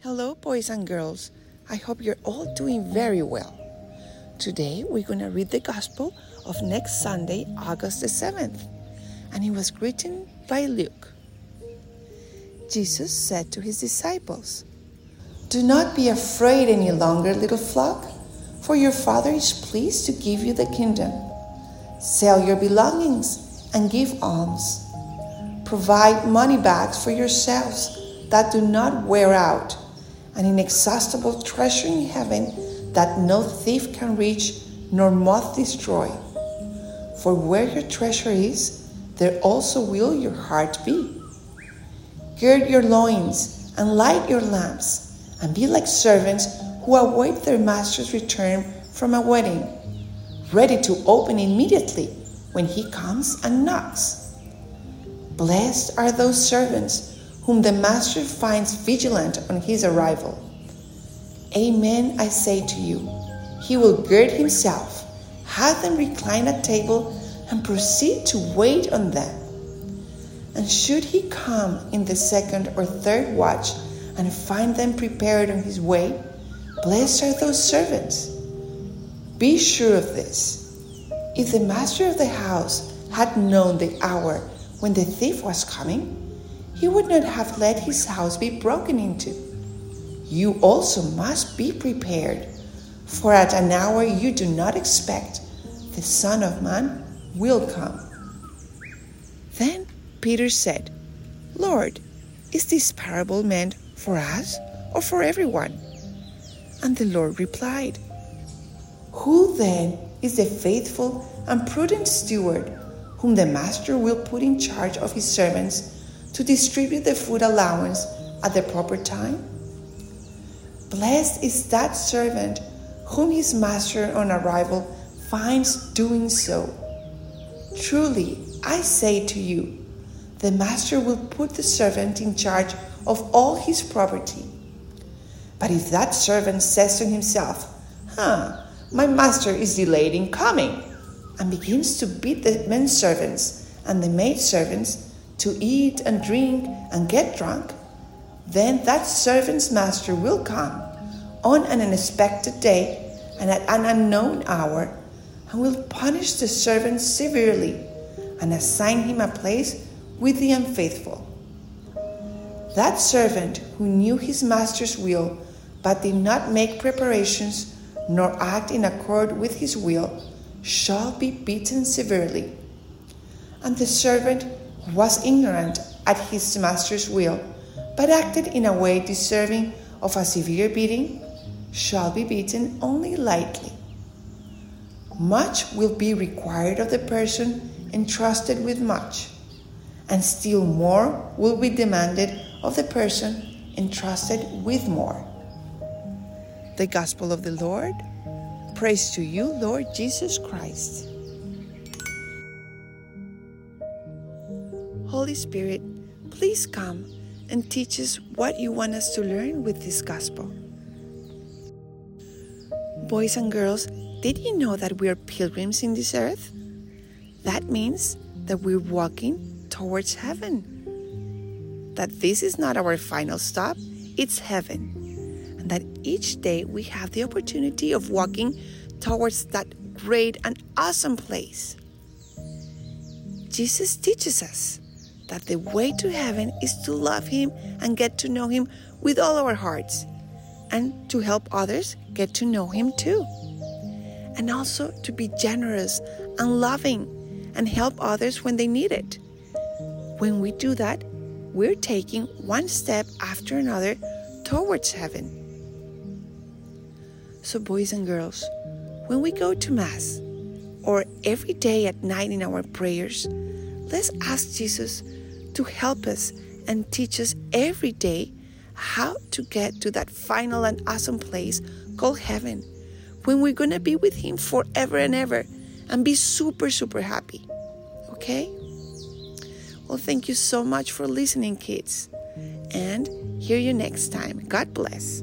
Hello, boys and girls. I hope you're all doing very well. Today we're going to read the Gospel of next Sunday, August the 7th, and it was written by Luke. Jesus said to his disciples, Do not be afraid any longer, little flock, for your Father is pleased to give you the kingdom. Sell your belongings and give alms. Provide money bags for yourselves that do not wear out an inexhaustible treasure in heaven that no thief can reach nor moth destroy. For where your treasure is, there also will your heart be. Gird your loins and light your lamps, and be like servants who await their master's return from a wedding, ready to open immediately when he comes and knocks. Blessed are those servants whom the master finds vigilant on his arrival. Amen, I say to you, he will gird himself, have them recline at table, and proceed to wait on them. And should he come in the second or third watch and find them prepared on his way, blessed are those servants. Be sure of this. If the master of the house had known the hour when the thief was coming, he would not have let his house be broken into. You also must be prepared, for at an hour you do not expect, the Son of Man will come. Then Peter said, Lord, is this parable meant for us or for everyone? And the Lord replied, Who then is the faithful and prudent steward whom the master will put in charge of his servants? To distribute the food allowance at the proper time? Blessed is that servant whom his master on arrival finds doing so. Truly, I say to you, the master will put the servant in charge of all his property. But if that servant says to himself, Huh, my master is delayed in coming, and begins to beat the men servants and the maid servants, to eat and drink and get drunk, then that servant's master will come on an unexpected day and at an unknown hour and will punish the servant severely and assign him a place with the unfaithful. That servant who knew his master's will but did not make preparations nor act in accord with his will shall be beaten severely. And the servant was ignorant at his master's will, but acted in a way deserving of a severe beating, shall be beaten only lightly. Much will be required of the person entrusted with much, and still more will be demanded of the person entrusted with more. The Gospel of the Lord. Praise to you, Lord Jesus Christ. Holy Spirit, please come and teach us what you want us to learn with this gospel. Boys and girls, did you know that we are pilgrims in this earth? That means that we're walking towards heaven. That this is not our final stop, it's heaven. And that each day we have the opportunity of walking towards that great and awesome place. Jesus teaches us that the way to heaven is to love Him and get to know Him with all our hearts, and to help others get to know Him too. And also to be generous and loving and help others when they need it. When we do that, we're taking one step after another towards heaven. So, boys and girls, when we go to Mass or every day at night in our prayers, let's ask Jesus to help us and teach us every day how to get to that final and awesome place called heaven when we're going to be with Him forever and ever and be super, super happy. Okay? Well, thank you so much for listening, kids. And hear you next time. God bless.